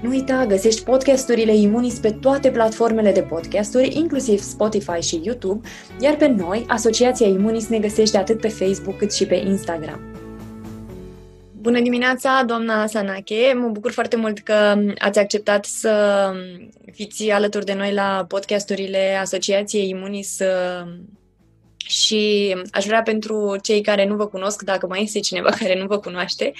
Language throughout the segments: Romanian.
Nu uita, găsești podcasturile Imunis pe toate platformele de podcasturi, inclusiv Spotify și YouTube, iar pe noi, Asociația Imunis, ne găsește atât pe Facebook cât și pe Instagram. Bună dimineața, doamna Sanache! Mă bucur foarte mult că ați acceptat să fiți alături de noi la podcasturile Asociației Imunis și aș vrea pentru cei care nu vă cunosc, dacă mai este cineva care nu vă cunoaște,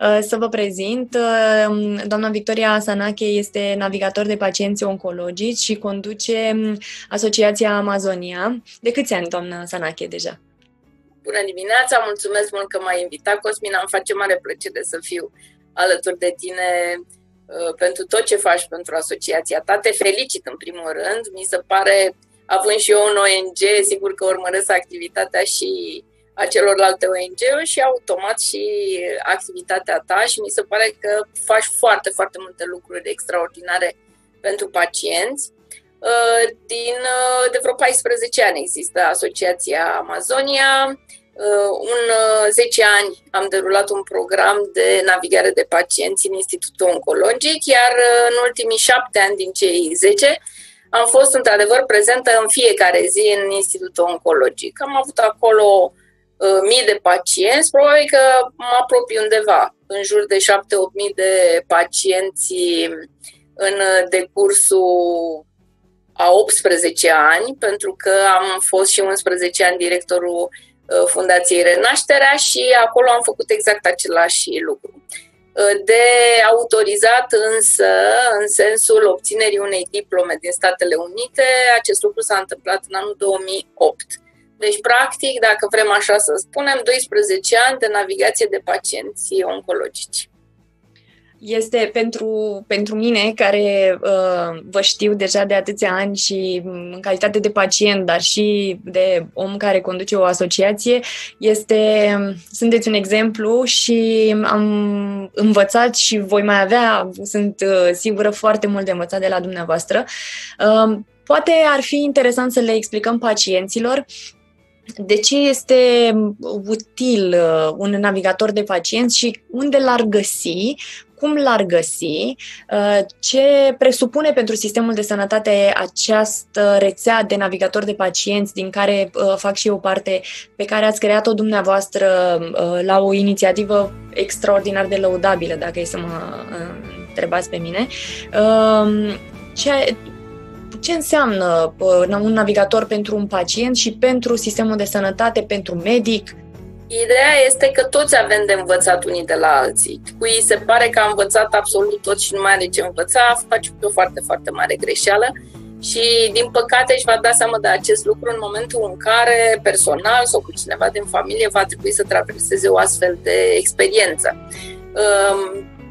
uh, să vă prezint. Uh, doamna Victoria Sanache este navigator de pacienți oncologici și conduce um, Asociația Amazonia. De câți ani, doamna Sanache, deja? Bună dimineața, mulțumesc mult că m-ai invitat, Cosmina, îmi face mare plăcere să fiu alături de tine uh, pentru tot ce faci pentru asociația ta. Te felicit în primul rând, mi se pare având și eu un ONG, sigur că urmăresc activitatea și a celorlalte ONG-uri și automat și activitatea ta și mi se pare că faci foarte, foarte multe lucruri extraordinare pentru pacienți. Uh, din, uh, de vreo 14 ani există Asociația Amazonia. Uh, un 10 ani am derulat un program de navigare de pacienți în Institutul Oncologic, iar în ultimii 7 ani din cei 10 am fost într-adevăr prezentă în fiecare zi în Institutul Oncologic. Am avut acolo uh, mii de pacienți, probabil că mă apropii undeva, în jur de 7-8 mii de pacienți în decursul a 18 ani, pentru că am fost și 11 ani directorul uh, Fundației Renașterea și acolo am făcut exact același lucru de autorizat însă în sensul obținerii unei diplome din Statele Unite. Acest lucru s-a întâmplat în anul 2008. Deci, practic, dacă vrem așa să spunem, 12 ani de navigație de pacienți oncologici este pentru, pentru mine, care uh, vă știu deja de atâția ani și în calitate de pacient, dar și de om care conduce o asociație, este, sunteți un exemplu și am învățat și voi mai avea, sunt uh, sigură, foarte mult de învățat de la dumneavoastră. Uh, poate ar fi interesant să le explicăm pacienților de ce este util uh, un navigator de pacienți și unde l-ar găsi cum l-ar găsi, uh, ce presupune pentru sistemul de sănătate această rețea de navigator de pacienți din care uh, fac și eu parte, pe care ați creat-o dumneavoastră uh, la o inițiativă extraordinar de lăudabilă, dacă e să mă întrebați pe mine. Um, ce, ce înseamnă un navigator pentru un pacient și pentru sistemul de sănătate, pentru medic? Ideea este că toți avem de învățat unii de la alții. Cui se pare că a învățat absolut tot și nu mai are ce învăța, face o foarte, foarte mare greșeală și, din păcate, își va da seama de acest lucru în momentul în care, personal sau cu cineva din familie, va trebui să traverseze o astfel de experiență.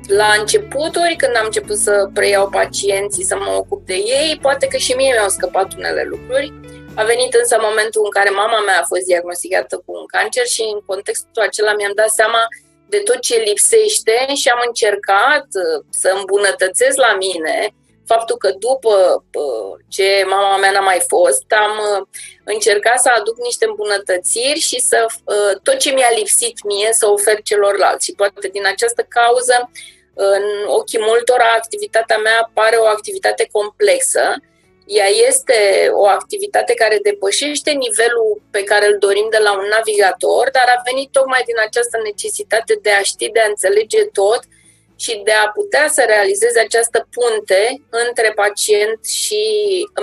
La începuturi, când am început să preiau pacienții, să mă ocup de ei, poate că și mie mi-au scăpat unele lucruri, a venit însă momentul în care mama mea a fost diagnosticată cu un cancer și în contextul acela mi-am dat seama de tot ce lipsește și am încercat uh, să îmbunătățesc la mine faptul că după uh, ce mama mea n-a mai fost, am uh, încercat să aduc niște îmbunătățiri și să tot ce mi-a lipsit mie să ofer celorlalți. Și poate din această cauză, în ochii multora, activitatea mea pare o activitate complexă, ea este o activitate care depășește nivelul pe care îl dorim de la un navigator, dar a venit tocmai din această necesitate de a ști, de a înțelege tot și de a putea să realizeze această punte între pacient și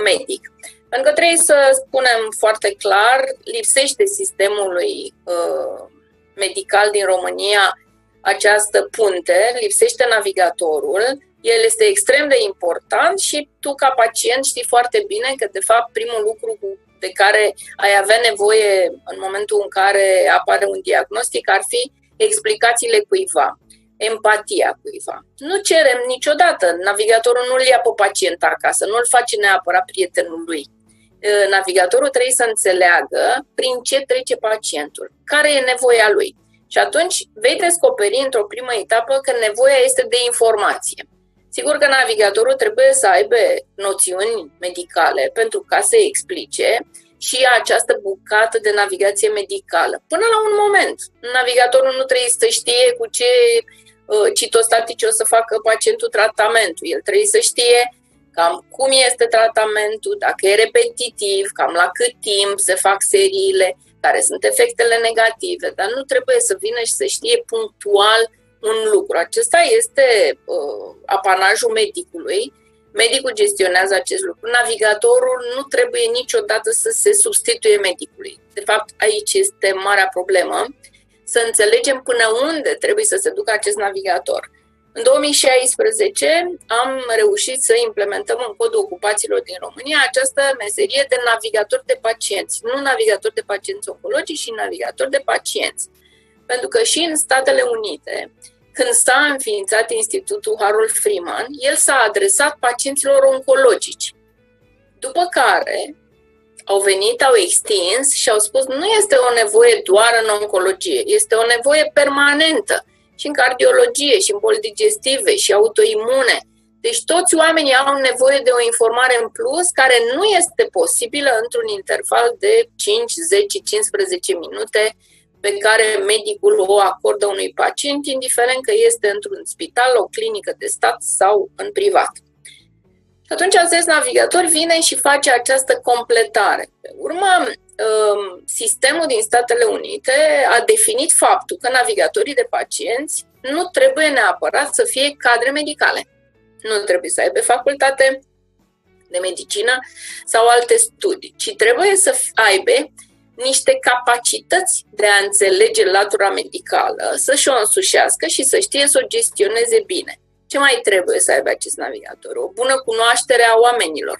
medic. Pentru că trebuie să spunem foarte clar, lipsește sistemului uh, medical din România această punte, lipsește navigatorul, el este extrem de important și tu ca pacient știi foarte bine că de fapt primul lucru de care ai avea nevoie în momentul în care apare un diagnostic ar fi explicațiile cuiva, empatia cuiva. Nu cerem niciodată, navigatorul nu-l ia pe pacient acasă, nu-l face neapărat prietenul lui. navigatorul trebuie să înțeleagă prin ce trece pacientul, care e nevoia lui. Și atunci vei descoperi într-o primă etapă că nevoia este de informație. Sigur că navigatorul trebuie să aibă noțiuni medicale pentru ca să explice și această bucată de navigație medicală. Până la un moment, navigatorul nu trebuie să știe cu ce uh, citostatice o să facă pacientul tratamentul. El trebuie să știe cam cum este tratamentul, dacă e repetitiv, cam la cât timp se fac seriile, care sunt efectele negative, dar nu trebuie să vină și să știe punctual un lucru. Acesta este uh, apanajul medicului. Medicul gestionează acest lucru. Navigatorul nu trebuie niciodată să se substituie medicului. De fapt, aici este marea problemă. Să înțelegem până unde trebuie să se ducă acest navigator. În 2016 am reușit să implementăm în codul ocupațiilor din România această meserie de navigator de pacienți. Nu navigator de pacienți oncologici, ci navigator de pacienți. Pentru că și în Statele Unite, când s-a înființat Institutul Harold Freeman, el s-a adresat pacienților oncologici. După care au venit, au extins și au spus nu este o nevoie doar în oncologie, este o nevoie permanentă și în cardiologie, și în boli digestive, și autoimune. Deci toți oamenii au nevoie de o informare în plus care nu este posibilă într-un interval de 5, 10, 15 minute pe care medicul o acordă unui pacient, indiferent că este într-un spital, o clinică de stat sau în privat. Atunci acest navigator vine și face această completare. Pe urmă, Um, sistemul din Statele Unite a definit faptul că navigatorii de pacienți nu trebuie neapărat să fie cadre medicale. Nu trebuie să aibă facultate de medicină sau alte studii, ci trebuie să aibă niște capacități de a înțelege latura medicală, să-și o însușească și să știe să o gestioneze bine. Ce mai trebuie să aibă acest navigator? O bună cunoaștere a oamenilor,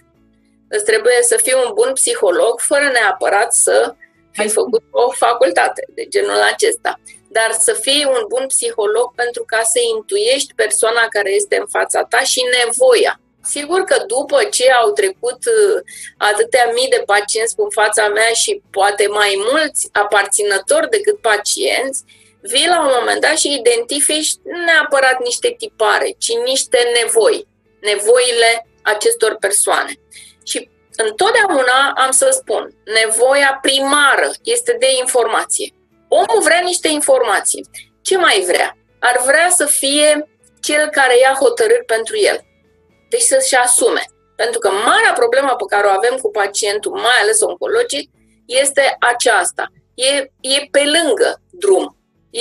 Îți trebuie să fii un bun psiholog fără neapărat să fi făcut o facultate de genul acesta. Dar să fii un bun psiholog pentru ca să intuiești persoana care este în fața ta și nevoia. Sigur că după ce au trecut uh, atâtea mii de pacienți în fața mea și poate mai mulți aparținători decât pacienți, vii la un moment dat și identifici neapărat niște tipare, ci niște nevoi, nevoile acestor persoane. Și întotdeauna am să spun, nevoia primară este de informație. Omul vrea niște informații. Ce mai vrea? Ar vrea să fie cel care ia hotărâri pentru el. Deci să-și asume. Pentru că marea problemă pe care o avem cu pacientul, mai ales oncologic, este aceasta. E, e pe lângă drum.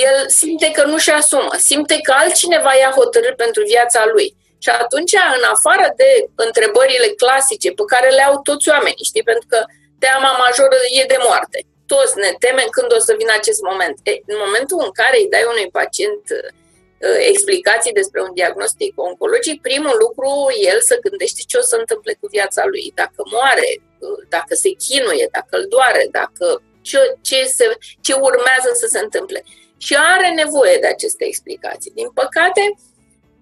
El simte că nu-și asumă, simte că altcineva ia hotărâri pentru viața lui. Și atunci, în afară de întrebările clasice pe care le au toți oamenii, știi, pentru că teama majoră e de moarte. Toți ne temem când o să vină acest moment. E, în momentul în care îi dai unui pacient uh, explicații despre un diagnostic oncologic, primul lucru, el să gândește ce o să întâmple cu viața lui. Dacă moare, uh, dacă se chinuie, dacă îl doare, dacă ce, ce, se, ce urmează să se întâmple. Și are nevoie de aceste explicații. Din păcate,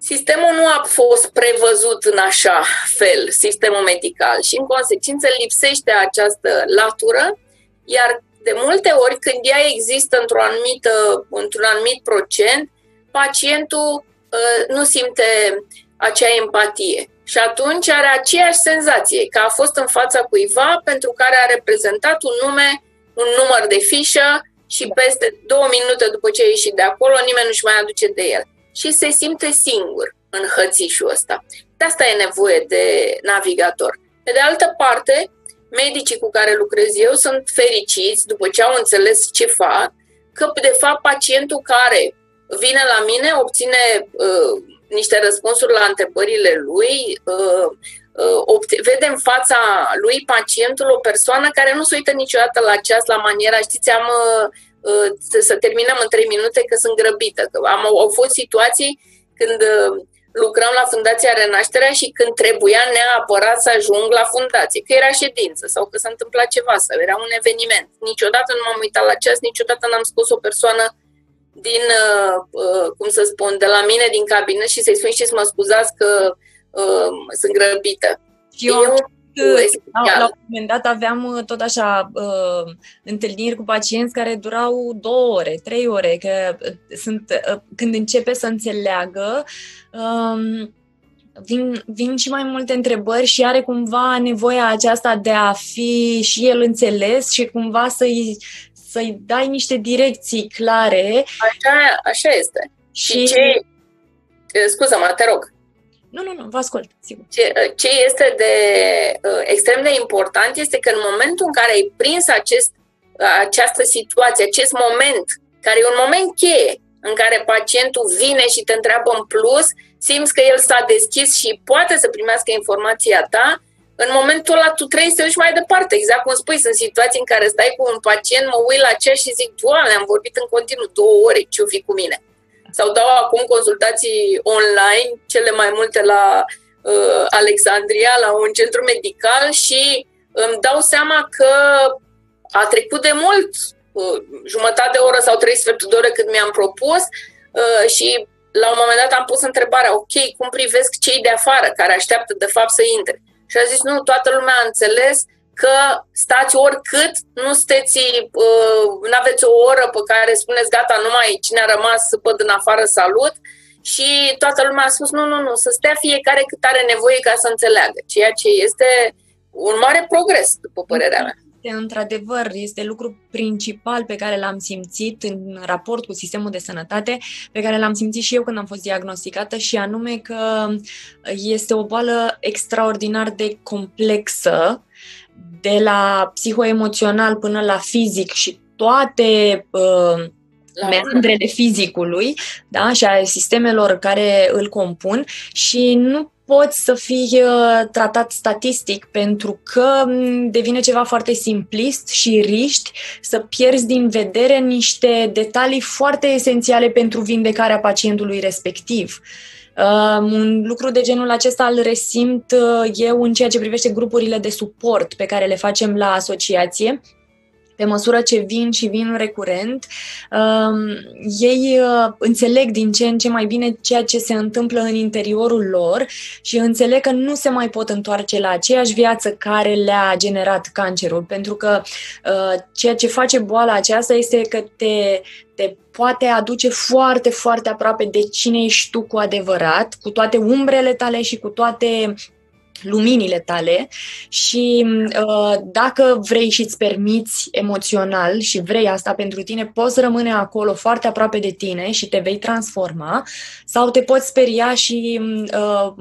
Sistemul nu a fost prevăzut în așa fel, sistemul medical, și în consecință lipsește această latură, iar de multe ori când ea există într-o anumită, într-un anumit procent, pacientul uh, nu simte acea empatie. Și atunci are aceeași senzație că a fost în fața cuiva pentru care a reprezentat un nume, un număr de fișă și peste două minute după ce a ieșit de acolo, nimeni nu-și mai aduce de el și se simte singur în hățișul ăsta. De asta e nevoie de navigator. Pe de altă parte, medicii cu care lucrez eu sunt fericiți după ce au înțeles ce fac, că de fapt pacientul care vine la mine obține uh, niște răspunsuri la întrebările lui, uh, uh, vede în fața lui pacientul o persoană care nu se uită niciodată la ceas, la maniera, știți, am uh, Uh, să terminăm în trei minute că sunt grăbită. Că am, au fost situații când uh, lucram la Fundația Renașterea și când trebuia neapărat să ajung la fundație, că era ședință sau că s-a întâmplat ceva sau era un eveniment. Niciodată nu m-am uitat la ceas, niciodată n-am scos o persoană din, uh, uh, cum să spun, de la mine din cabinet și să-i spun și să mă scuzați că uh, sunt grăbită. Eu, Eu la, la un moment dat aveam uh, tot așa uh, întâlniri cu pacienți care durau două ore, trei ore, că uh, sunt, uh, când începe să înțeleagă, um, vin, vin și mai multe întrebări și are cumva nevoia aceasta de a fi și el înțeles și cumva să-i, să-i dai niște direcții clare. Așa, așa este. Și, și ce... Scuză-mă, te rog. Nu, nu, nu, vă ascult, sigur. Ce, ce este de uh, extrem de important este că în momentul în care ai prins acest, această situație, acest moment, care e un moment cheie, în care pacientul vine și te întreabă în plus, simți că el s-a deschis și poate să primească informația ta, în momentul ăla tu trebuie să duci mai departe. Exact cum spui, sunt situații în care stai cu un pacient, mă uit la ce și zic, Doamne, am vorbit în continuu două ore, ce-o fi cu mine? Sau dau acum consultații online, cele mai multe la uh, Alexandria, la un centru medical și îmi dau seama că a trecut de mult, uh, jumătate de oră sau trei sferturi de oră cât mi-am propus uh, și la un moment dat am pus întrebarea, ok, cum privesc cei de afară care așteaptă de fapt să intre? Și a zis, nu, toată lumea a înțeles că stați oricât, nu sunteți, uh, nu aveți o oră pe care spuneți, gata, numai cine a rămas păd în afară, salut. Și toată lumea a spus, nu, nu, nu, să stea fiecare cât are nevoie ca să înțeleagă, ceea ce este un mare progres, după părerea mea este într-adevăr, este lucru principal pe care l-am simțit în raport cu sistemul de sănătate, pe care l-am simțit și eu când am fost diagnosticată și anume că este o boală extraordinar de complexă, de la psihoemoțional până la fizic și toate uh, meandrele fizicului da, și a sistemelor care îl compun și nu poți să fii uh, tratat statistic pentru că mm, devine ceva foarte simplist și riști să pierzi din vedere niște detalii foarte esențiale pentru vindecarea pacientului respectiv. Uh, un lucru de genul acesta îl resimt uh, eu în ceea ce privește grupurile de suport pe care le facem la asociație pe măsură ce vin și vin recurent, uh, ei uh, înțeleg din ce în ce mai bine ceea ce se întâmplă în interiorul lor și înțeleg că nu se mai pot întoarce la aceeași viață care le-a generat cancerul, pentru că uh, ceea ce face boala aceasta este că te, te poate aduce foarte, foarte aproape de cine ești tu cu adevărat, cu toate umbrele tale și cu toate luminile tale și uh, dacă vrei și îți permiți emoțional și vrei asta pentru tine, poți rămâne acolo foarte aproape de tine și te vei transforma sau te poți speria și uh,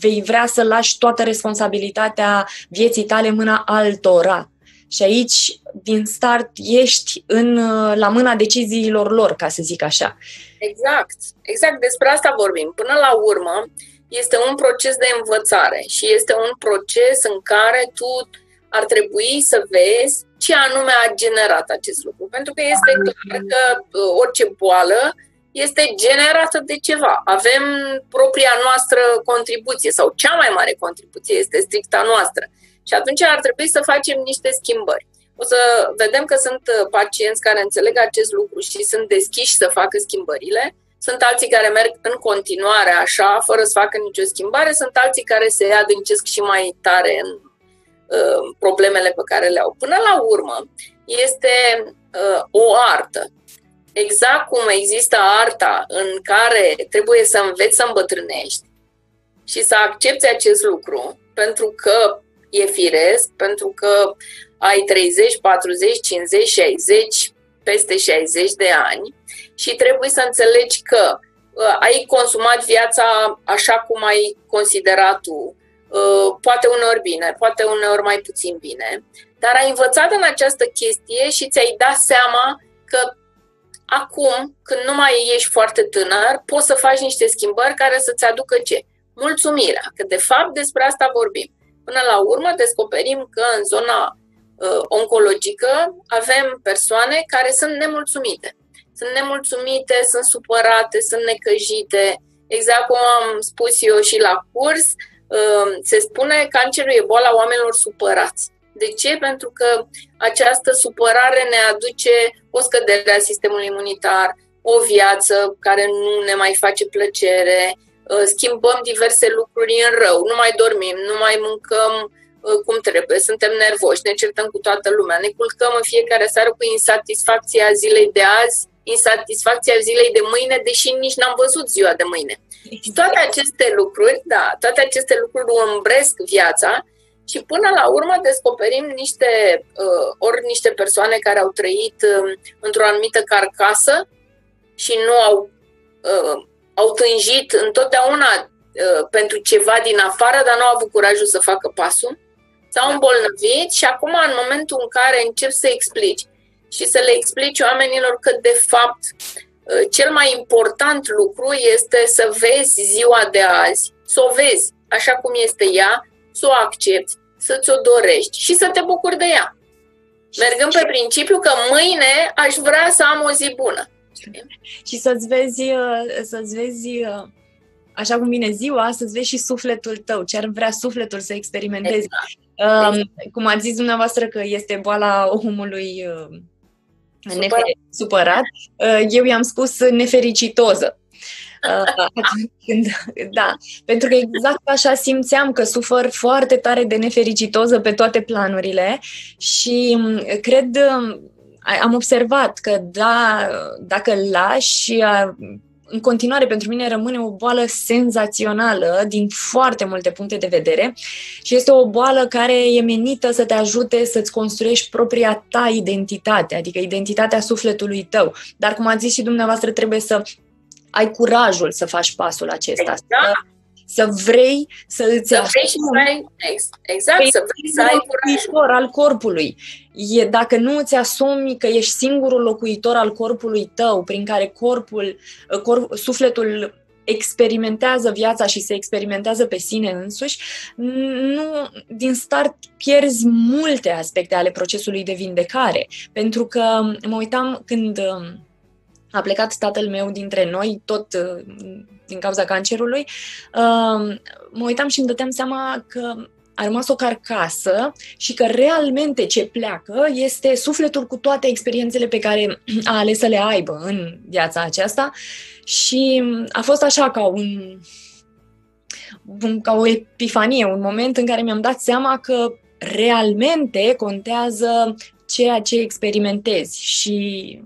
vei vrea să lași toată responsabilitatea vieții tale în mâna altora. Și aici, din start, ești în, uh, la mâna deciziilor lor, ca să zic așa. Exact, exact despre asta vorbim. Până la urmă, este un proces de învățare și este un proces în care tu ar trebui să vezi ce anume a generat acest lucru. Pentru că este clar că uh, orice boală este generată de ceva. Avem propria noastră contribuție sau cea mai mare contribuție este stricta noastră. Și atunci ar trebui să facem niște schimbări. O să vedem că sunt uh, pacienți care înțeleg acest lucru și sunt deschiși să facă schimbările sunt alții care merg în continuare așa, fără să facă nicio schimbare, sunt alții care se adâncesc și mai tare în uh, problemele pe care le au. Până la urmă, este uh, o artă. Exact cum există arta în care trebuie să înveți să îmbătrânești și să accepti acest lucru, pentru că e firesc, pentru că ai 30, 40, 50, 60, peste 60 de ani, și trebuie să înțelegi că uh, ai consumat viața așa cum ai considerat tu, uh, poate uneori bine, poate uneori mai puțin bine, dar ai învățat în această chestie și ți-ai dat seama că acum, când nu mai ești foarte tânăr, poți să faci niște schimbări care să-ți aducă ce? Mulțumirea, că de fapt despre asta vorbim. Până la urmă descoperim că în zona uh, oncologică avem persoane care sunt nemulțumite sunt nemulțumite, sunt supărate, sunt necăjite. Exact cum am spus eu și la curs, um, se spune că cancerul e boala oamenilor supărați. De ce? Pentru că această supărare ne aduce o scădere a sistemului imunitar, o viață care nu ne mai face plăcere, uh, schimbăm diverse lucruri în rău, nu mai dormim, nu mai mâncăm uh, cum trebuie, suntem nervoși, ne certăm cu toată lumea, ne culcăm în fiecare seară cu insatisfacția zilei de azi, insatisfacția zilei de mâine, deși nici n-am văzut ziua de mâine. Și toate aceste lucruri, da, toate aceste lucruri îmbresc viața și până la urmă descoperim niște, uh, ori niște persoane care au trăit uh, într-o anumită carcasă și nu au, uh, au tânjit întotdeauna uh, pentru ceva din afară, dar nu au avut curajul să facă pasul. S-au îmbolnăvit și acum, în momentul în care încep să explici și să le explici oamenilor că, de fapt, uh, cel mai important lucru este să vezi ziua de azi, să o vezi așa cum este ea, să o accepti, să-ți o dorești și să te bucuri de ea. Mergând pe principiu că mâine aș vrea să am o zi bună. Și să-ți vezi, uh, să-ți vezi uh, așa cum vine ziua, să-ți vezi și sufletul tău, ce ar vrea sufletul să experimentezi. Exact. Um, cum ați zis dumneavoastră că este boala omului uh, supărat, nefer- supărat eu i-am spus nefericitoză. când, da, pentru că exact așa simțeam că sufăr foarte tare de nefericitoză pe toate planurile și mm, cred, mm, am observat că da, dacă îl lași, în continuare pentru mine rămâne o boală senzațională din foarte multe puncte de vedere și este o boală care e menită să te ajute să-ți construiești propria ta identitate, adică identitatea sufletului tău. Dar cum ați zis și dumneavoastră, trebuie să ai curajul să faci pasul acesta. Exact. Să, să vrei să îți să vrei și să ai, exact, să vrei să ai curajul. al corpului. E, dacă nu îți asumi că ești singurul locuitor al corpului tău, prin care corpul, corp, sufletul experimentează viața și se experimentează pe sine însuși, nu, din start pierzi multe aspecte ale procesului de vindecare. Pentru că mă uitam când a plecat tatăl meu dintre noi, tot uh, din cauza cancerului, uh, mă uitam și îmi dăteam seama că a rămas o carcasă și că realmente ce pleacă este sufletul cu toate experiențele pe care a ales să le aibă în viața aceasta. Și a fost așa ca un, ca o epifanie, un moment în care mi-am dat seama că realmente contează ceea ce experimentezi. Și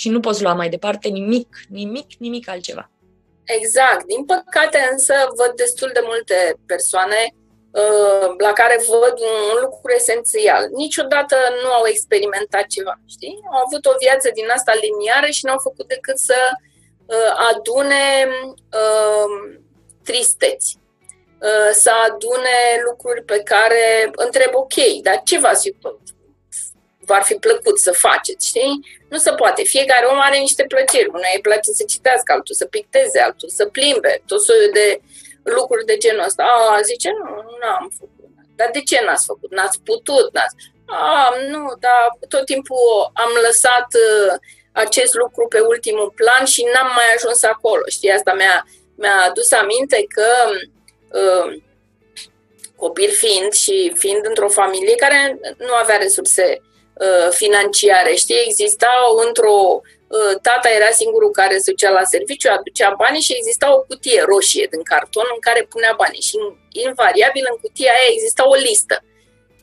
și nu poți lua mai departe nimic, nimic, nimic altceva. Exact. Din păcate însă văd destul de multe persoane uh, la care văd un, un lucru esențial. Niciodată nu au experimentat ceva, știi? Au avut o viață din asta liniară și nu au făcut decât să uh, adune uh, tristeți, uh, să adune lucruri pe care întreb, ok, dar ce v-ați fi v-ar fi plăcut să faceți, știi? Nu se poate. Fiecare om are niște plăceri. Una îi place să citească, altul să picteze, altul să plimbe, tot soiul de lucruri de genul ăsta. A, zice, nu, nu am făcut. Dar de ce n-ați făcut? N-ați putut? N-ați... A, nu, dar tot timpul am lăsat uh, acest lucru pe ultimul plan și n-am mai ajuns acolo. Știi, asta mi-a, mi-a adus aminte că uh, copil fiind și fiind într-o familie care nu avea resurse Uh, financiare, știi, existau într-o uh, tata era singurul care se ducea la serviciu, aducea banii și exista o cutie roșie din carton în care punea banii și invariabil în cutia aia exista o listă.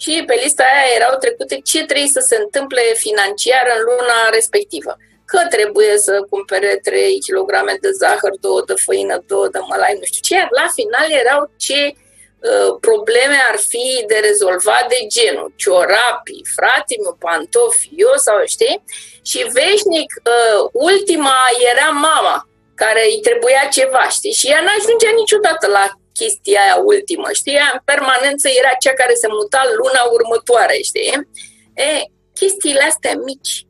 Și pe lista aia erau trecute ce trebuie să se întâmple financiar în luna respectivă. Că trebuie să cumpere 3 kg de zahăr, 2 de făină, 2 de mălai, nu știu ce. La final erau ce Uh, probleme ar fi de rezolvat de genul ciorapii, fratele meu, pantofi, eu sau știi? Și veșnic, uh, ultima era mama, care îi trebuia ceva, știi? Și ea n-ajungea niciodată la chestia aia ultimă, știi? Ea în permanență era cea care se muta luna următoare, știi? E, chestiile astea mici,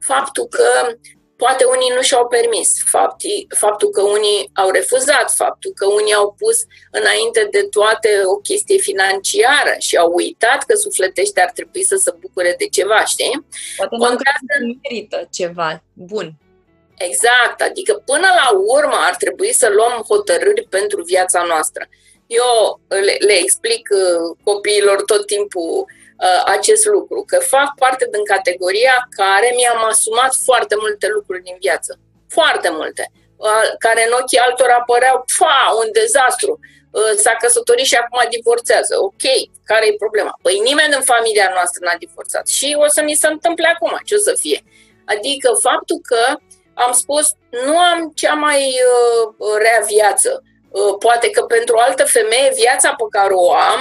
faptul că poate unii nu și-au permis. Faptii, faptul că unii au refuzat, faptul că unii au pus înainte de toate o chestie financiară și au uitat că sufletește ar trebui să se bucure de ceva, știi? Poate Contează... nu merită ceva bun. Exact, adică până la urmă ar trebui să luăm hotărâri pentru viața noastră. Eu le, le explic uh, copiilor tot timpul uh, acest lucru, că fac parte din categoria care mi-am asumat foarte multe lucruri din viață. Foarte multe. care în ochii altora păreau, fa, un dezastru, uh, s-a căsătorit și acum divorțează. Ok, care e problema? Păi nimeni în familia noastră n-a divorțat și o să mi se întâmple acum, ce o să fie? Adică faptul că am spus, nu am cea mai uh, rea viață. Uh, poate că pentru o altă femeie viața pe care o am,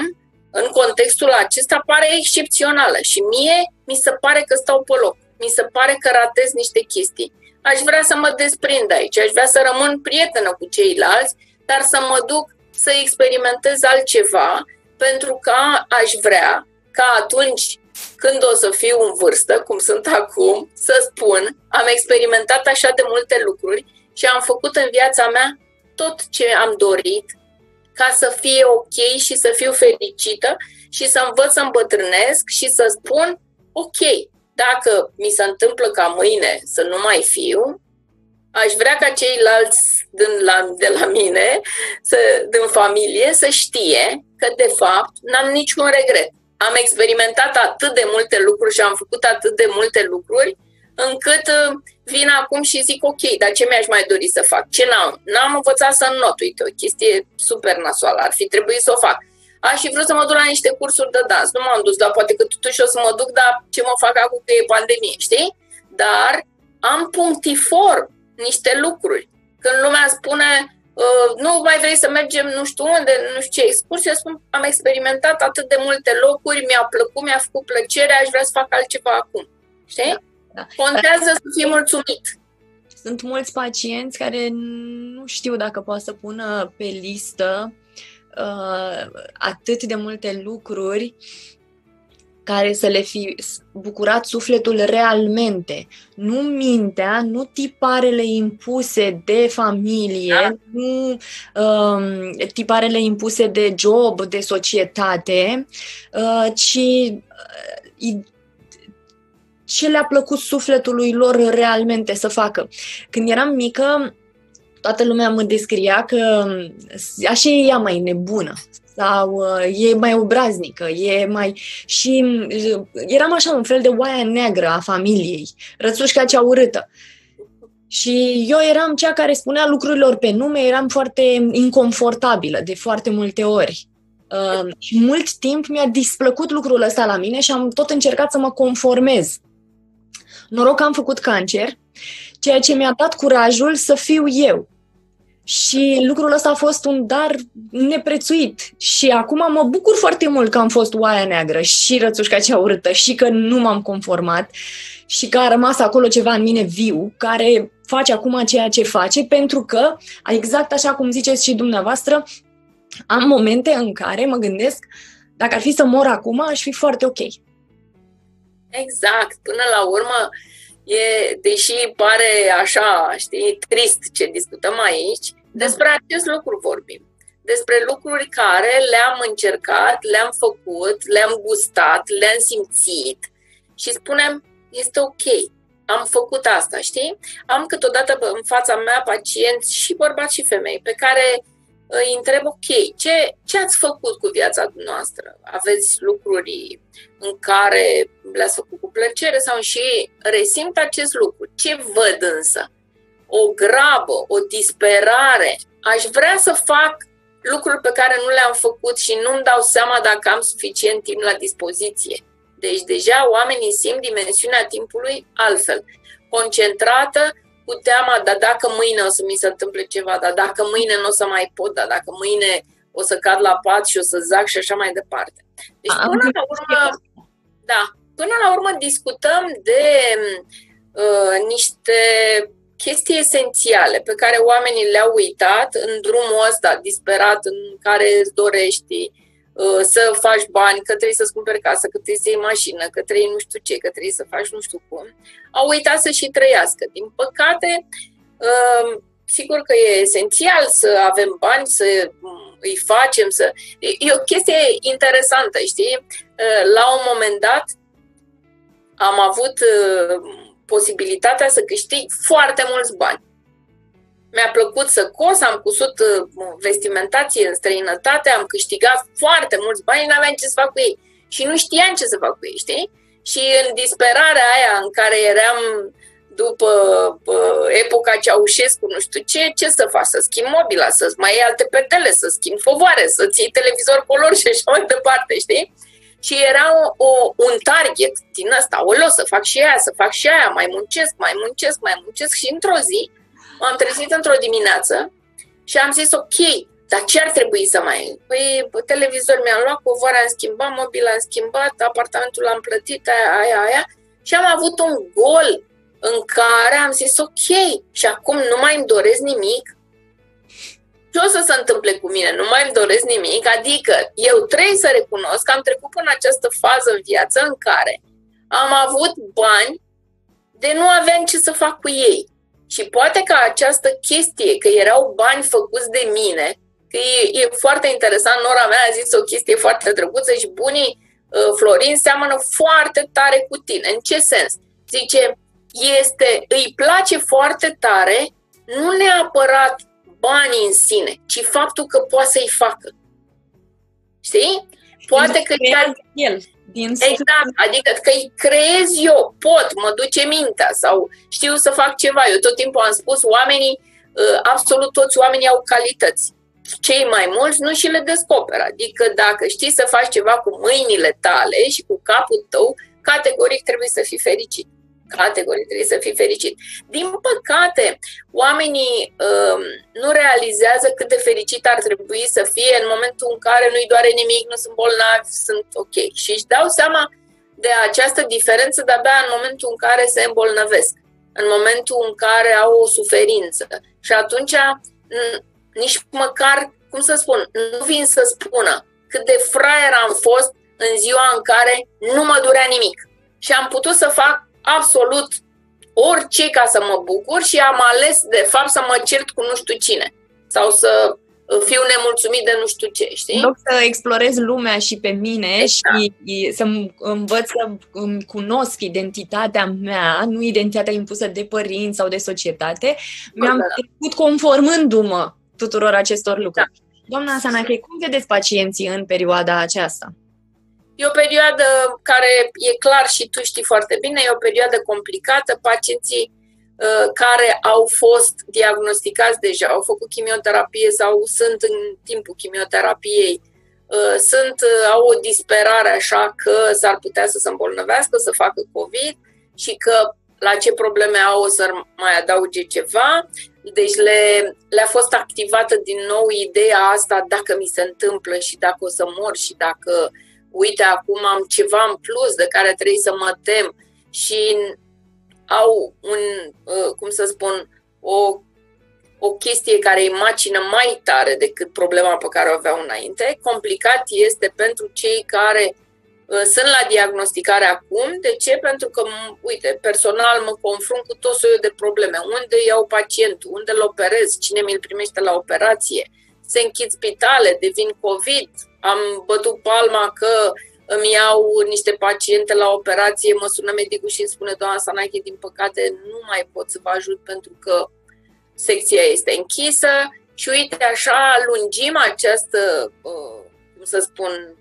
în contextul acesta, pare excepțională și mie mi se pare că stau pe loc. Mi se pare că ratez niște chestii aș vrea să mă desprind aici, aș vrea să rămân prietenă cu ceilalți, dar să mă duc să experimentez altceva, pentru că aș vrea ca atunci când o să fiu în vârstă, cum sunt acum, să spun, am experimentat așa de multe lucruri și am făcut în viața mea tot ce am dorit ca să fie ok și să fiu fericită și să învăț să îmbătrânesc și să spun, ok, dacă mi se întâmplă ca mâine să nu mai fiu, aș vrea ca ceilalți din la, de la mine, să, din familie, să știe că, de fapt, n-am niciun regret. Am experimentat atât de multe lucruri și am făcut atât de multe lucruri, încât uh, vin acum și zic, ok, dar ce mi-aș mai dori să fac? Ce n-am? N-am învățat să not, uite, o chestie super nasoală, ar fi trebuit să o fac aș fi vrut să mă duc la niște cursuri de dans. Nu m-am dus, dar poate că totuși o să mă duc, dar ce mă fac acum că e pandemie, știi? Dar am punctifor niște lucruri. Când lumea spune, uh, nu mai vrei să mergem nu știu unde, nu știu ce excursie, spun, am experimentat atât de multe locuri, mi-a plăcut, mi-a făcut plăcere, aș vrea să fac altceva acum. Știi? Da, da. Contează să fii mulțumit. Sunt mulți pacienți care nu știu dacă poate să pună pe listă uh, atât de multe lucruri care să le fi bucurat sufletul realmente. Nu mintea, nu tiparele impuse de familie, da. nu um, tiparele impuse de job, de societate, uh, ci uh, ce le-a plăcut sufletului lor realmente să facă. Când eram mică, toată lumea mă descria că așa e ea mai nebună sau uh, e mai obraznică, e mai... Și uh, eram așa un fel de oaia neagră a familiei, rățușca cea urâtă. Și eu eram cea care spunea lucrurilor pe nume, eram foarte inconfortabilă de foarte multe ori. Uh, și mult timp mi-a displăcut lucrul ăsta la mine și am tot încercat să mă conformez. Noroc că am făcut cancer, ceea ce mi-a dat curajul să fiu eu. Și lucrul ăsta a fost un dar neprețuit. Și acum mă bucur foarte mult că am fost oaia neagră și rățușca cea urâtă și că nu m-am conformat și că a rămas acolo ceva în mine viu, care face acum ceea ce face, pentru că, exact așa cum ziceți și dumneavoastră, am momente în care mă gândesc, dacă ar fi să mor acum, aș fi foarte ok. Exact. Până la urmă, e, deși pare așa, știi, trist ce discutăm aici, despre acest lucru vorbim. Despre lucruri care le-am încercat, le-am făcut, le-am gustat, le-am simțit și spunem, este ok, am făcut asta, știi? Am câteodată în fața mea pacienți și bărbați și femei pe care îi întreb, ok, ce, ce ați făcut cu viața noastră? Aveți lucruri în care le-ați făcut cu plăcere sau și resimt acest lucru? Ce văd însă? O grabă, o disperare. Aș vrea să fac lucruri pe care nu le-am făcut și nu-mi dau seama dacă am suficient timp la dispoziție. Deci deja oamenii simt dimensiunea timpului altfel. Concentrată, cu teama, dar dacă mâine o să mi se întâmple ceva, dar dacă mâine nu o să mai pot, dar dacă mâine o să cad la pat și o să zac și așa mai departe. Deci, până la urmă, da, până la urmă discutăm de uh, niște chestii esențiale pe care oamenii le-au uitat în drumul ăsta disperat în care îți dorești Uh, să faci bani, că trebuie să-ți cumperi casă, că trebuie să iei mașină, că trebuie nu știu ce, că trebuie să faci nu știu cum, au uitat să și trăiască. Din păcate, uh, sigur că e esențial să avem bani, să îi facem, să... E o chestie interesantă, știi? Uh, la un moment dat am avut posibilitatea să câștig foarte mulți bani mi-a plăcut să cos, am cusut uh, vestimentație în străinătate, am câștigat foarte mulți bani, n-aveam ce să fac cu ei. Și nu știam ce să fac cu ei, știi? Și în disperarea aia în care eram după uh, epoca Ceaușescu, nu știu ce, ce să faci? Să schimbi mobila, să-ți mai iei alte pedele, să schimbi fovoare, să-ți iei televizor color și așa mai departe, știi? Și era o, o, un target din ăsta, o să fac și aia, să fac și aia, mai muncesc, mai muncesc, mai muncesc și într-o zi m-am trezit într-o dimineață și am zis, ok, dar ce ar trebui să mai... Păi, televizor mi-am luat, covoarea am schimbat, mobila am schimbat, apartamentul l-am plătit, aia, aia, aia. Și am avut un gol în care am zis, ok, și acum nu mai îmi doresc nimic, ce o să se întâmple cu mine? Nu mai îmi doresc nimic? Adică eu trebuie să recunosc că am trecut până această fază în viață în care am avut bani de nu aveam ce să fac cu ei. Și poate că această chestie, că erau bani făcuți de mine, că e, e foarte interesant, Nora mea a zis o chestie foarte drăguță și bunii uh, Florin seamănă foarte tare cu tine. În ce sens? Zice, este, îi place foarte tare, nu neapărat banii în sine, ci faptul că poate să-i facă. Știi? Poate că chiar... El, din exact, adică că îi creez eu, pot, mă duce mintea sau știu să fac ceva. Eu tot timpul am spus, oamenii, uh, absolut toți oamenii au calități. Cei mai mulți nu și le descoperă. Adică dacă știi să faci ceva cu mâinile tale și cu capul tău, categoric trebuie să fii fericit categorii trebuie să fii fericit. Din păcate, oamenii um, nu realizează cât de fericit ar trebui să fie în momentul în care nu-i doare nimic, nu sunt bolnavi, sunt ok. Și își dau seama de această diferență de-abia în momentul în care se îmbolnăvesc, în momentul în care au o suferință. Și atunci nici măcar, cum să spun, nu vin să spună cât de fraier am fost în ziua în care nu mă durea nimic. Și am putut să fac absolut orice ca să mă bucur și am ales, de fapt, să mă cert cu nu știu cine sau să fiu nemulțumit de nu știu ce, știi? În loc să explorez lumea și pe mine exact. și să învăț să îmi cunosc identitatea mea, nu identitatea impusă de părinți sau de societate, mi-am da. trecut conformându-mă tuturor acestor lucruri. Da. Doamna Sanache, cum vedeți pacienții în perioada aceasta? E o perioadă care e clar și tu știi foarte bine, e o perioadă complicată. Pacienții uh, care au fost diagnosticați deja, au făcut chimioterapie sau sunt în timpul chimioterapiei, uh, sunt, uh, au o disperare așa că s-ar putea să se îmbolnăvească, să facă COVID și că la ce probleme au o să mai adauge ceva. Deci le, le-a fost activată din nou ideea asta dacă mi se întâmplă și dacă o să mor și dacă uh, uite, acum am ceva în plus de care trebuie să mă tem și au un, uh, cum să spun, o, o chestie care îi macină mai tare decât problema pe care o aveau înainte. Complicat este pentru cei care uh, sunt la diagnosticare acum. De ce? Pentru că, uite, personal mă confrunt cu tot soiul de probleme. Unde iau pacientul? Unde îl operez? Cine mi-l primește la operație? Se închid spitale, devin COVID, am bătut palma că îmi iau niște paciente la operație, mă sună medicul și îmi spune, doamna Sanache, din păcate nu mai pot să vă ajut pentru că secția este închisă și uite așa lungim această, uh, cum să spun,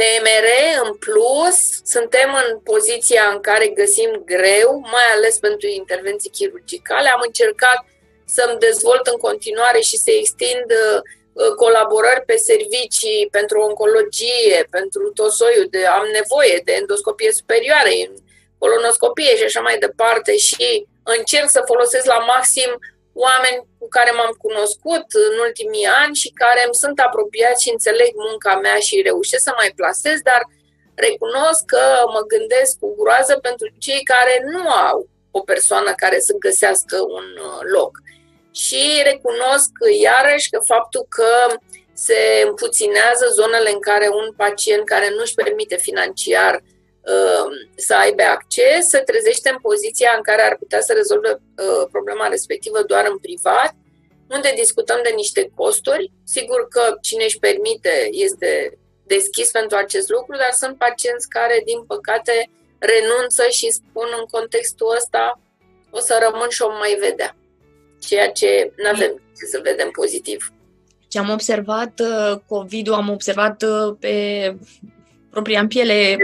temere în plus, suntem în poziția în care găsim greu, mai ales pentru intervenții chirurgicale. Am încercat să-mi dezvolt în continuare și să extind uh, Uh, colaborări pe servicii pentru oncologie, pentru tot soiul de am nevoie de endoscopie superioară, colonoscopie și așa mai departe și încerc să folosesc la maxim oameni cu care m-am cunoscut în ultimii ani și care îmi sunt apropiați și înțeleg munca mea și reușesc să mai plasez, dar recunosc că mă gândesc cu groază pentru cei care nu au o persoană care să găsească un uh, loc și recunosc iarăși că faptul că se împuținează zonele în care un pacient care nu își permite financiar uh, să aibă acces, se trezește în poziția în care ar putea să rezolve uh, problema respectivă doar în privat, unde discutăm de niște costuri. Sigur că cine își permite este deschis pentru acest lucru, dar sunt pacienți care, din păcate, renunță și spun în contextul ăsta o să rămân și o mai vedea ceea ce nu avem ce să vedem pozitiv. Ce am observat, uh, COVID-ul, am observat uh, pe propria în piele,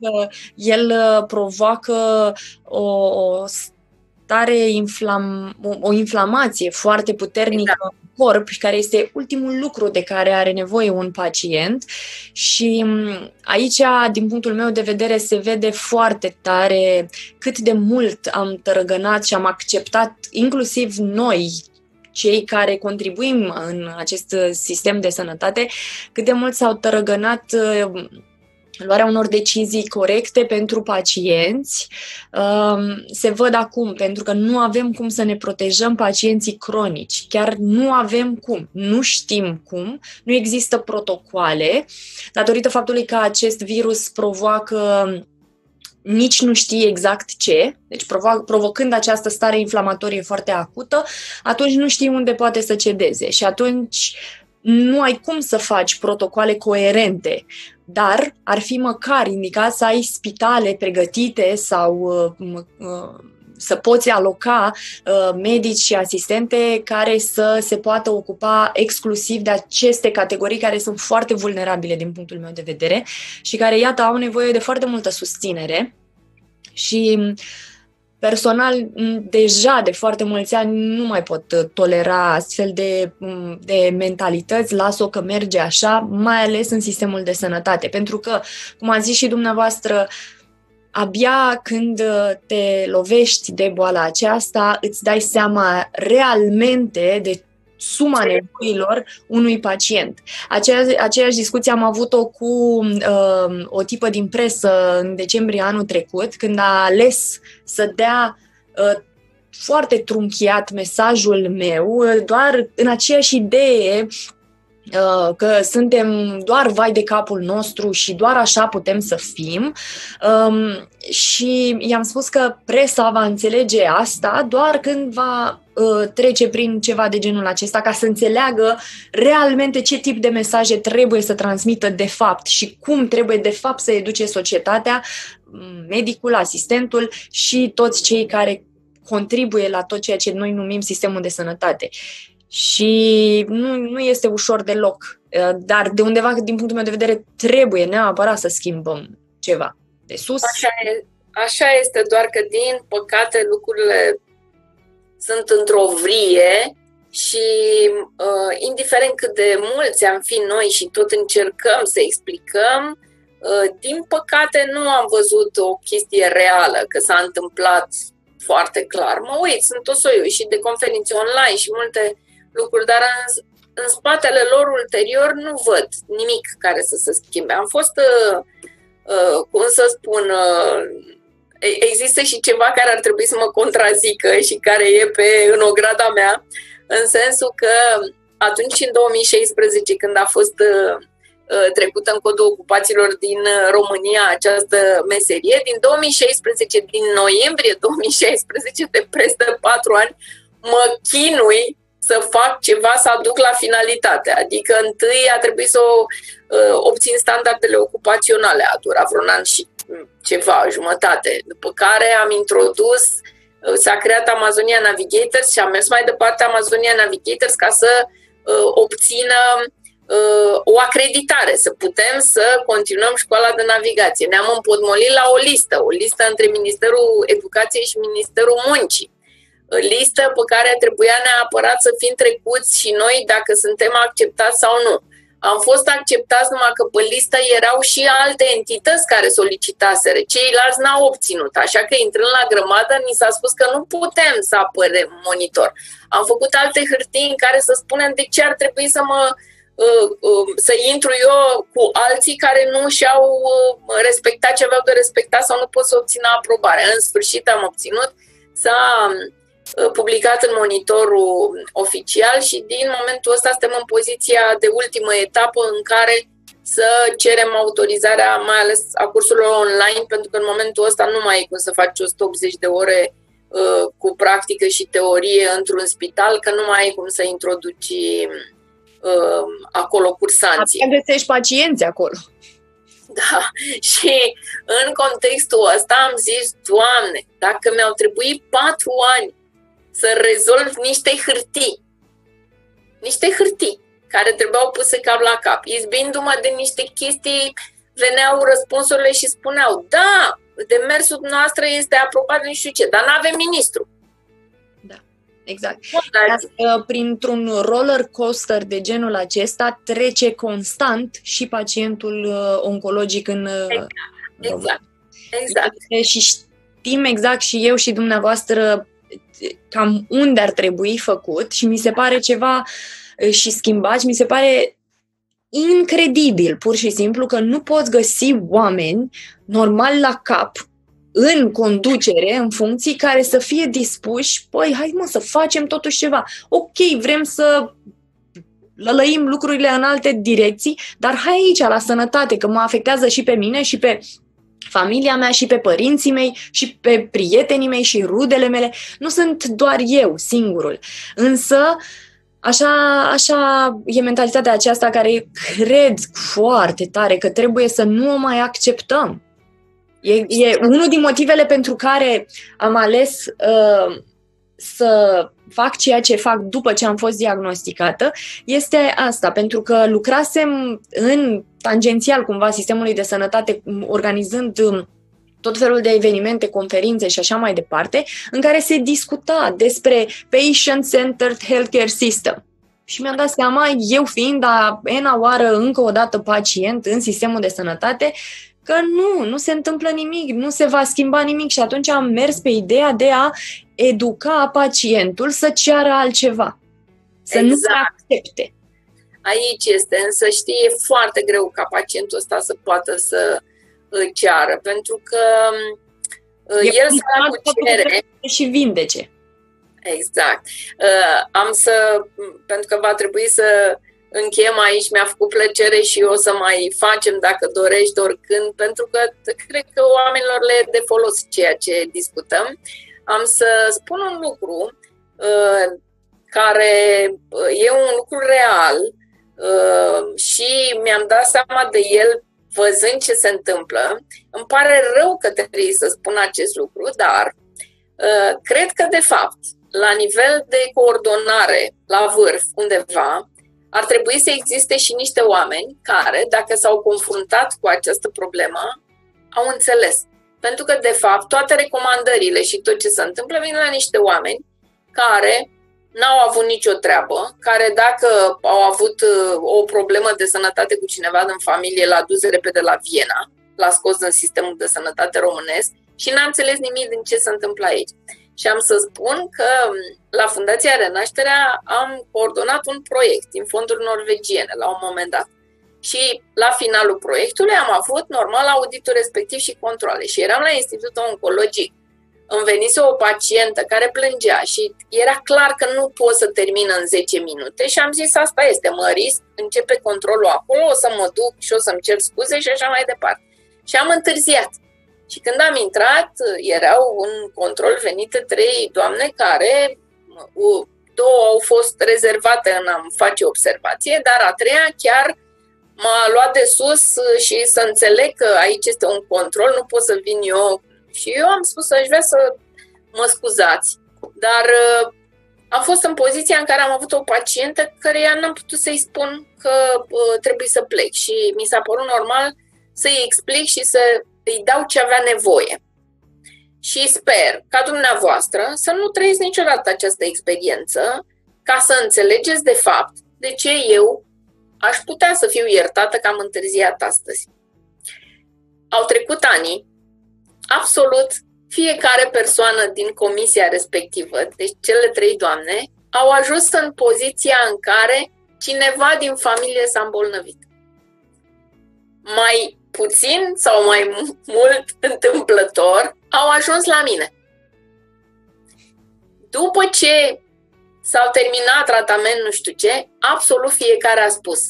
că el provoacă o, o stare, inflam, o, o inflamație foarte puternică. Exact corp și care este ultimul lucru de care are nevoie un pacient. Și mm, aici, din punctul meu de vedere, se vede foarte tare cât de mult am tărăgănat și am acceptat, inclusiv noi, cei care contribuim în acest sistem de sănătate, cât de mult s-au tărăgănat luarea unor decizii corecte pentru pacienți. Um, se văd acum, pentru că nu avem cum să ne protejăm pacienții cronici. Chiar nu avem cum, nu știm cum, nu există protocoale, datorită faptului că acest virus provoacă nici nu știe exact ce, deci provo- provocând această stare inflamatorie foarte acută, atunci nu știi unde poate să cedeze și atunci nu ai cum să faci protocoale coerente dar ar fi măcar indicat să ai spitale pregătite sau uh, uh, să poți aloca uh, medici și asistente care să se poată ocupa exclusiv de aceste categorii care sunt foarte vulnerabile din punctul meu de vedere și care, iată, au nevoie de foarte multă susținere. Și uh, Personal, deja de foarte mulți ani nu mai pot uh, tolera astfel de, de mentalități, las-o că merge așa, mai ales în sistemul de sănătate. Pentru că, cum a zis și dumneavoastră, abia când uh, te lovești de boala aceasta, îți dai seama realmente de suma nevoilor unui pacient. Aceeași, aceeași discuție am avut-o cu uh, o tipă din presă în decembrie anul trecut, când a ales să dea uh, foarte trunchiat mesajul meu, doar în aceeași idee Uh, că suntem doar vai de capul nostru și doar așa putem să fim. Um, și i-am spus că presa va înțelege asta doar când va uh, trece prin ceva de genul acesta ca să înțeleagă realmente ce tip de mesaje trebuie să transmită de fapt și cum trebuie de fapt să educe societatea, medicul, asistentul și toți cei care contribuie la tot ceea ce noi numim sistemul de sănătate și nu, nu este ușor deloc. Uh, dar de undeva, din punctul meu de vedere, trebuie neapărat să schimbăm ceva de sus. Așa, e, așa este, doar că din păcate lucrurile sunt într-o vrie și uh, indiferent cât de mulți am fi noi și tot încercăm să explicăm, uh, din păcate nu am văzut o chestie reală, că s-a întâmplat foarte clar. Mă uit, sunt o soiul și de conferințe online și multe lucruri, dar în, în spatele lor ulterior nu văd nimic care să se schimbe. Am fost, uh, uh, cum să spun, uh, există și ceva care ar trebui să mă contrazică și care e pe în ograda mea, în sensul că atunci, în 2016, când a fost uh, uh, trecută în codul ocupațiilor din uh, România această meserie, din 2016, din noiembrie 2016, de peste patru ani, mă chinui să fac ceva să aduc la finalitate. Adică întâi a trebuit să o, uh, obțin standardele ocupaționale, a durat vreun an și ceva, jumătate. După care am introdus, uh, s-a creat Amazonia Navigators și am mers mai departe Amazonia Navigators ca să uh, obțină uh, o acreditare, să putem să continuăm școala de navigație. Ne-am împotmolit la o listă, o listă între Ministerul Educației și Ministerul Muncii listă pe care trebuia neapărat să fim trecuți și noi dacă suntem acceptați sau nu. Am fost acceptați numai că pe listă erau și alte entități care solicitaseră. Ceilalți n-au obținut. Așa că intrând la grămadă, ni s-a spus că nu putem să apărem monitor. Am făcut alte hârtii în care să spunem de ce ar trebui să mă uh, uh, să intru eu cu alții care nu și-au uh, respectat ce aveau de respectat sau nu pot să obțină aprobare. În sfârșit am obținut să Uh, publicat în monitorul oficial și din momentul ăsta suntem în poziția de ultimă etapă în care să cerem autorizarea, mai ales a cursurilor online, pentru că în momentul ăsta nu mai e cum să faci 180 de ore uh, cu practică și teorie într-un spital, că nu mai ai cum să introduci uh, acolo cursanții. Abia găsești pacienți acolo. Da, și în contextul ăsta am zis, Doamne, dacă mi-au trebuit patru ani să rezolv niște hârtii. Niște hârtii care trebuiau puse cap la cap, izbindu-mă de niște chestii veneau răspunsurile și spuneau, da, demersul noastră este aprobat nu știu ce, dar nu avem ministru. Da, exact. Dar, uh, printr-un roller coaster de genul acesta trece constant și pacientul uh, oncologic în... Uh, exact, exact. exact. Și știm exact și eu și dumneavoastră cam unde ar trebui făcut și mi se pare ceva și schimbat și mi se pare incredibil, pur și simplu, că nu poți găsi oameni normal la cap în conducere, în funcții care să fie dispuși, păi, hai mă să facem totuși ceva. Ok, vrem să lălăim lucrurile în alte direcții, dar hai aici, la sănătate, că mă afectează și pe mine și pe familia mea și pe părinții mei și pe prietenii mei și rudele mele. Nu sunt doar eu singurul. Însă, așa, așa e mentalitatea aceasta care cred foarte tare că trebuie să nu o mai acceptăm. E, e unul din motivele pentru care am ales uh, să fac ceea ce fac după ce am fost diagnosticată este asta, pentru că lucrasem în tangențial cumva sistemului de sănătate, organizând um, tot felul de evenimente, conferințe și așa mai departe, în care se discuta despre patient-centered healthcare system. Și mi-am dat seama, eu fiind a ena oară încă o dată pacient în sistemul de sănătate, că nu, nu se întâmplă nimic, nu se va schimba nimic și atunci am mers pe ideea de a educa pacientul să ceară altceva, să exact. nu se accepte. Aici este, însă știi, e foarte greu ca pacientul ăsta să poată să ceară, pentru că e el să cu cerere și vindece. Exact. Uh, am să, pentru că va trebui să încheiem aici, mi-a făcut plăcere și o să mai facem dacă dorești oricând, pentru că cred că oamenilor le e de folos ceea ce discutăm. Am să spun un lucru uh, care uh, e un lucru real uh, și mi-am dat seama de el văzând ce se întâmplă. Îmi pare rău că trebuie să spun acest lucru, dar uh, cred că, de fapt, la nivel de coordonare, la vârf, undeva, ar trebui să existe și niște oameni care, dacă s-au confruntat cu această problemă, au înțeles. Pentru că, de fapt, toate recomandările și tot ce se întâmplă vin la niște oameni care n-au avut nicio treabă, care dacă au avut uh, o problemă de sănătate cu cineva din familie, l-a dus repede la Viena, l-a scos din sistemul de sănătate românesc și n-a înțeles nimic din ce se întâmplă aici. Și am să spun că la Fundația Renașterea am coordonat un proiect din fonduri norvegiene la un moment dat. Și la finalul proiectului am avut normal auditul respectiv și controle. Și eram la Institutul Oncologic. Îmi venise o pacientă care plângea și era clar că nu pot să termin în 10 minute și am zis asta este, mă risc, începe controlul acolo, o să mă duc și o să-mi cer scuze și așa mai departe. Și am întârziat. Și când am intrat, erau în control venite trei doamne care, două au fost rezervate în a face observație, dar a treia chiar m-a luat de sus și să înțeleg că aici este un control, nu pot să vin eu. Și eu am spus să aș vrea să mă scuzați, dar uh, am fost în poziția în care am avut o pacientă care ea n-am putut să-i spun că uh, trebuie să plec și mi s-a părut normal să-i explic și să îi dau ce avea nevoie. Și sper ca dumneavoastră să nu trăiți niciodată această experiență ca să înțelegeți de fapt de ce eu aș putea să fiu iertată că am întârziat astăzi. Au trecut ani, absolut fiecare persoană din comisia respectivă, deci cele trei doamne, au ajuns în poziția în care cineva din familie s-a îmbolnăvit. Mai puțin sau mai mult întâmplător, au ajuns la mine. După ce s-au terminat tratament, nu știu ce, absolut fiecare a spus.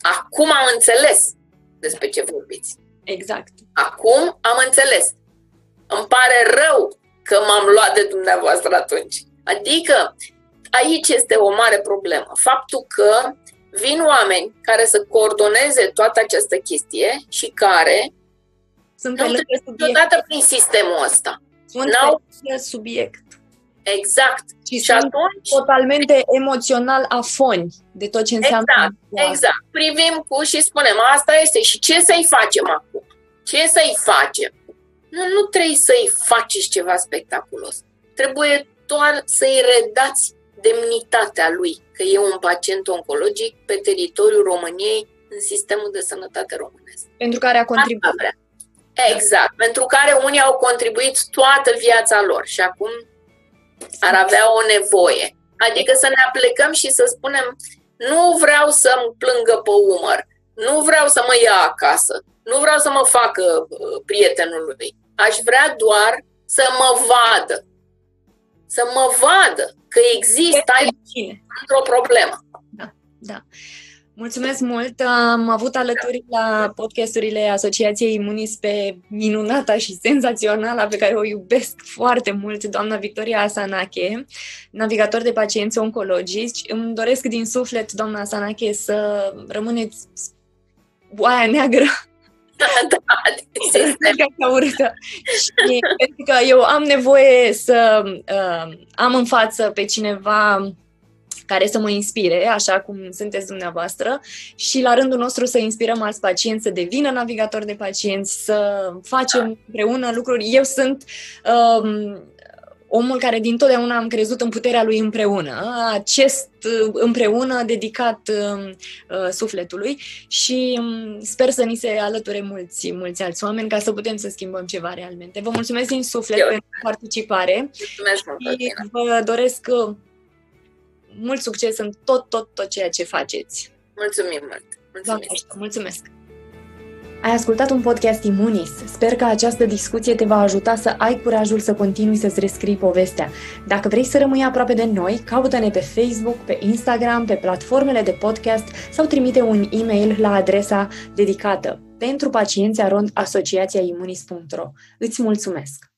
Acum am înțeles despre ce vorbiți. Exact. Acum am înțeles. Îmi pare rău că m-am luat de dumneavoastră atunci. Adică aici este o mare problemă. Faptul că vin oameni care să coordoneze toată această chestie și care sunt pe lângă subiect. prin sistemul ăsta. Sunt N-au... pe subiect. Exact. Și, și atunci... totalmente emoțional afoni de tot ce înseamnă. Exact, exact. Privim cu și spunem, asta este. Și ce să-i facem acum? Ce să-i facem? Nu, nu trebuie să-i faceți ceva spectaculos. Trebuie doar să-i redați demnitatea lui, că e un pacient oncologic pe teritoriul României în sistemul de sănătate românesc. Pentru care a contribuit. Exact. Pentru care unii au contribuit toată viața lor și acum ar avea o nevoie. Adică să ne aplecăm și să spunem nu vreau să-mi plângă pe umăr, nu vreau să mă ia acasă, nu vreau să mă facă uh, prietenul lui. Aș vrea doar să mă vadă. Să mă vadă că există aici într-o problemă. Da, da. Mulțumesc mult! Am avut alături la podcasturile Asociației Imunis pe minunata și senzațională pe care o iubesc foarte mult, doamna Victoria Asanache, navigator de pacienți oncologici. Îmi doresc din suflet, doamna Asanache, să rămâneți oaia neagră da, da, urâtă. Și pentru că eu am nevoie să uh, am în față pe cineva care să mă inspire, așa cum sunteți dumneavoastră, și la rândul nostru să inspirăm alți pacienți să devină navigatori de pacienți, să facem împreună lucruri. Eu sunt um, omul care din totdeauna am crezut în puterea lui împreună, acest uh, împreună dedicat uh, uh, sufletului și um, sper să ni se alăture mulți, mulți alți oameni ca să putem să schimbăm ceva realmente. Vă mulțumesc din suflet Eu. pentru participare mulțumesc mult, și vă doresc uh, mult succes în tot, tot, tot ceea ce faceți. Mulțumim mult! Mulțumesc! Doamne, mulțumesc! Ai ascultat un podcast Imunis. Sper că această discuție te va ajuta să ai curajul să continui să-ți rescrii povestea. Dacă vrei să rămâi aproape de noi, caută-ne pe Facebook, pe Instagram, pe platformele de podcast sau trimite un e-mail la adresa dedicată pentru pacienți arond asociația imunis.ro. Îți mulțumesc!